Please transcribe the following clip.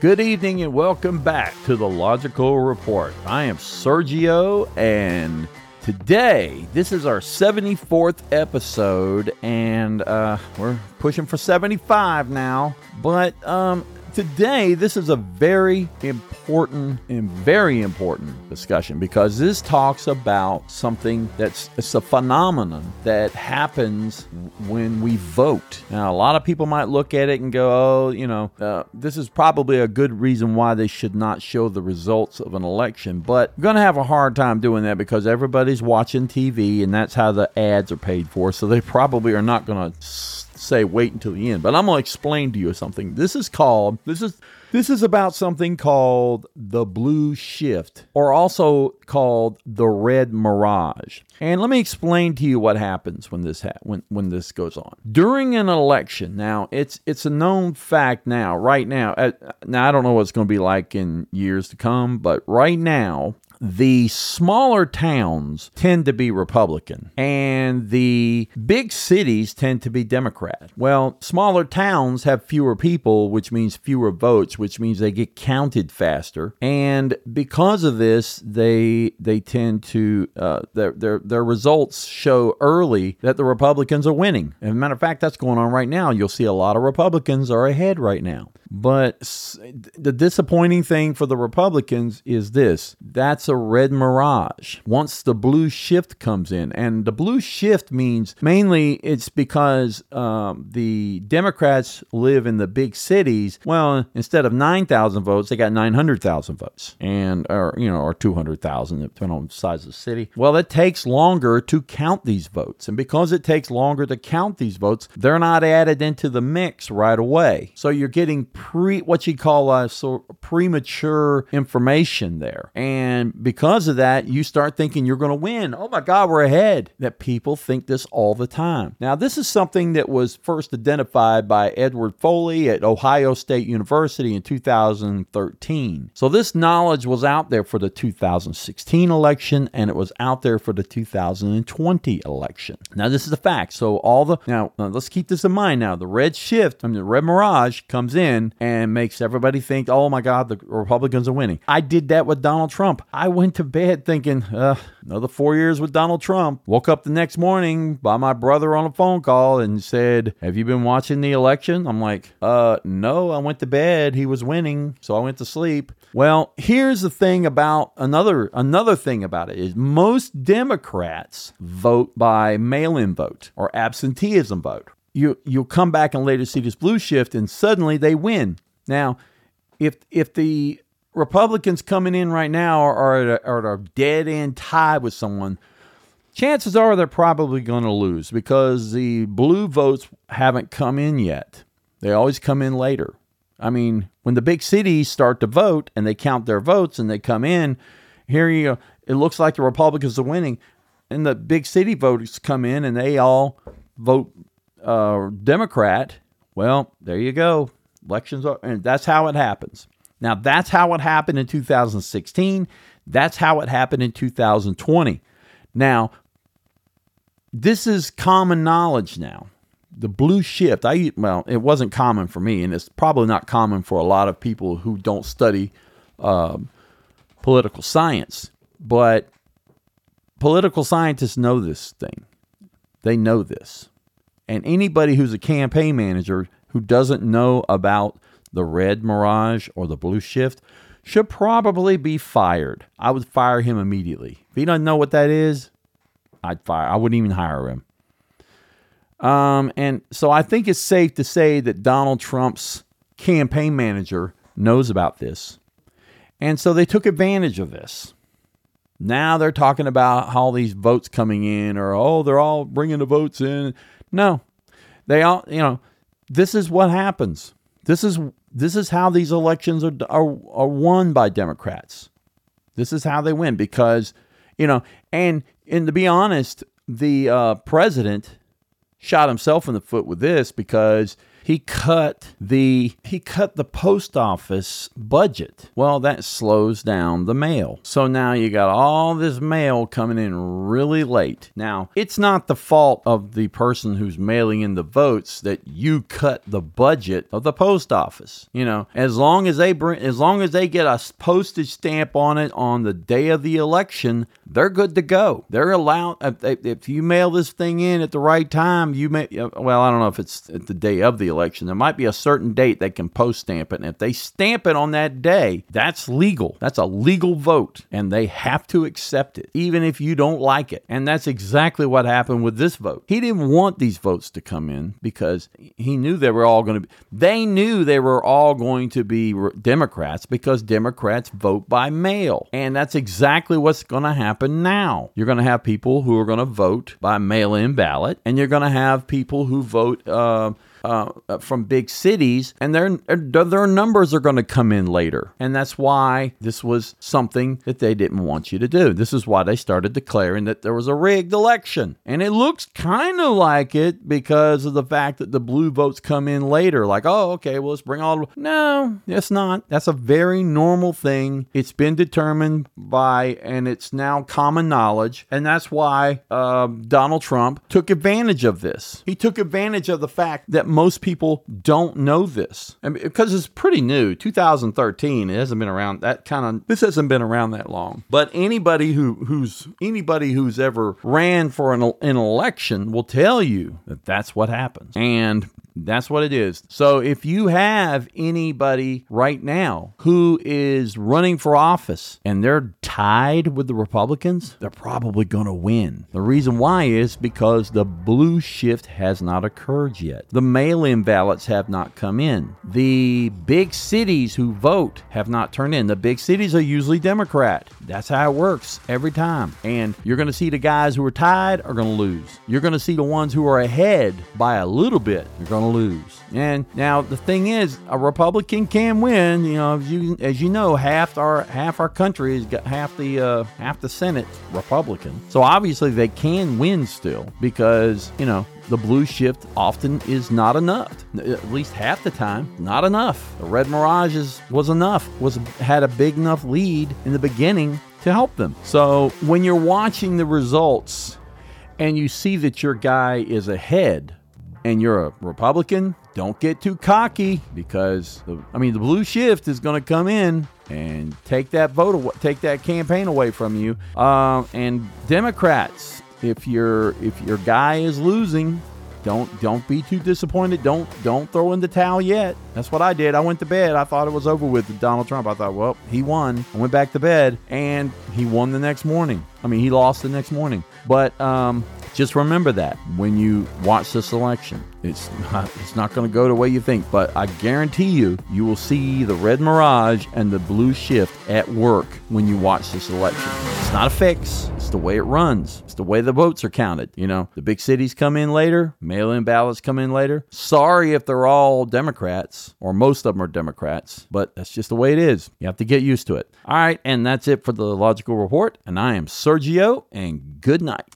Good evening and welcome back to the Logical Report. I am Sergio, and today this is our 74th episode, and uh, we're pushing for 75 now. But um, Today, this is a very important and very important discussion because this talks about something that's it's a phenomenon that happens when we vote. Now, a lot of people might look at it and go, "Oh, you know, uh, this is probably a good reason why they should not show the results of an election." But you're going to have a hard time doing that because everybody's watching TV, and that's how the ads are paid for. So they probably are not going to say wait until the end, but I'm going to explain to you something. This is called this is this is about something called the blue shift or also called the red mirage. And let me explain to you what happens when this ha- when when this goes on. During an election, now it's it's a known fact now, right now. Uh, now I don't know what it's going to be like in years to come, but right now the smaller towns tend to be Republican and the big cities tend to be Democrat. Well, smaller towns have fewer people, which means fewer votes, which means they get counted faster. And because of this, they they tend to uh, their their their results show early that the Republicans are winning. As a matter of fact, that's going on right now. You'll see a lot of Republicans are ahead right now. But the disappointing thing for the Republicans is this that's a red mirage. Once the blue shift comes in, and the blue shift means mainly it's because um, the Democrats live in the big cities. Well, instead of 9,000 votes, they got 900,000 votes, and or you know, or 200,000, depending on the size of the city. Well, it takes longer to count these votes, and because it takes longer to count these votes, they're not added into the mix right away. So you're getting pre what you call a so premature information there. And because of that, you start thinking you're going to win. Oh my God, we're ahead. That people think this all the time. Now, this is something that was first identified by Edward Foley at Ohio State University in 2013. So this knowledge was out there for the 2016 election and it was out there for the 2020 election. Now, this is a fact. So all the now, now let's keep this in mind. Now, the red shift, I mean, the red mirage comes in and makes everybody think, oh my God, the Republicans are winning. I did that with Donald Trump. I went to bed thinking, uh, another four years with Donald Trump. Woke up the next morning by my brother on a phone call and said, Have you been watching the election? I'm like, uh, no, I went to bed. He was winning. So I went to sleep. Well, here's the thing about another another thing about it is most Democrats vote by mail-in vote or absenteeism vote you you'll come back and later see this blue shift and suddenly they win. Now, if if the Republicans coming in right now are, at, a, are at a dead end tie with someone, chances are they're probably going to lose because the blue votes haven't come in yet. They always come in later. I mean, when the big cities start to vote and they count their votes and they come in, here you go. It looks like the Republicans are winning, and the big city voters come in and they all vote uh, Democrat, well, there you go. Elections are, and that's how it happens. Now, that's how it happened in 2016. That's how it happened in 2020. Now, this is common knowledge now. The blue shift, I well, it wasn't common for me, and it's probably not common for a lot of people who don't study um, political science. But political scientists know this thing. They know this. And anybody who's a campaign manager who doesn't know about the red mirage or the blue shift should probably be fired. I would fire him immediately. If he doesn't know what that is, I'd fire. I wouldn't even hire him. Um, and so I think it's safe to say that Donald Trump's campaign manager knows about this. And so they took advantage of this. Now they're talking about all these votes coming in, or oh, they're all bringing the votes in. No, they all, you know, this is what happens. This is this is how these elections are are, are won by Democrats. This is how they win because, you know, and and to be honest, the uh, president shot himself in the foot with this because he cut the he cut the post office budget. Well, that slows down the mail. So now you got all this mail coming in really late. Now, it's not the fault of the person who's mailing in the votes that you cut the budget of the post office. You know, as long as they bring as long as they get a postage stamp on it on the day of the election, they're good to go. They're allowed if, you mail this thing in at the right time, you may uh, well, I don't know if it's at the day of the election. There might be a certain date they can post stamp it. And if they stamp it on that day, that's legal. That's a legal vote. And they have to accept it, even if you don't like it. And that's exactly what happened with this vote. He didn't want these votes to come in because he knew they were all going to be, they knew they were all going to be Democrats because Democrats vote by mail. And that's exactly what's going to happen now. You're going to have people who are going to vote by mail in ballot, and you're going to have people who vote. Uh, uh, from big cities, and their their numbers are going to come in later, and that's why this was something that they didn't want you to do. This is why they started declaring that there was a rigged election, and it looks kind of like it because of the fact that the blue votes come in later. Like, oh, okay, well, let's bring all. No, it's not. That's a very normal thing. It's been determined by, and it's now common knowledge, and that's why uh, Donald Trump took advantage of this. He took advantage of the fact that most people don't know this. Mean, because it's pretty new. 2013 it hasn't been around that kind of this hasn't been around that long. But anybody who who's anybody who's ever ran for an, an election will tell you that that's what happens. And that's what it is. So if you have anybody right now who is running for office and they're tied with the Republicans, they're probably going to win. The reason why is because the blue shift has not occurred yet. The mail in ballots have not come in. The big cities who vote have not turned in. The big cities are usually Democrat. That's how it works every time. And you're going to see the guys who are tied are going to lose. You're going to see the ones who are ahead by a little bit. You're going to lose. And now the thing is, a Republican can win. You know, as you as you know, half our half our country has got half the uh, half the Senate Republican. So obviously they can win still because you know the blue shift often is not enough. At least half the time, not enough. The red mirages was enough. Was had a big enough lead in the beginning to help them. So when you're watching the results and you see that your guy is ahead and you're a Republican, don't get too cocky because the, I mean the blue shift is going to come in and take that vote, away, take that campaign away from you. Uh, and Democrats, if your if your guy is losing, don't don't be too disappointed. Don't don't throw in the towel yet. That's what I did. I went to bed. I thought it was over with Donald Trump. I thought, well, he won. I went back to bed, and he won the next morning. I mean, he lost the next morning. But um, just remember that when you watch this election. It's not it's not going to go the way you think, but I guarantee you you will see the red mirage and the blue shift at work when you watch this election. It's not a fix. It's the way it runs. It's the way the votes are counted. You know, the big cities come in later, mail-in ballots come in later. Sorry if they're all Democrats or most of them are Democrats, but that's just the way it is. You have to get used to it. All right, and that's it for the logical report. And I am Sergio and good night.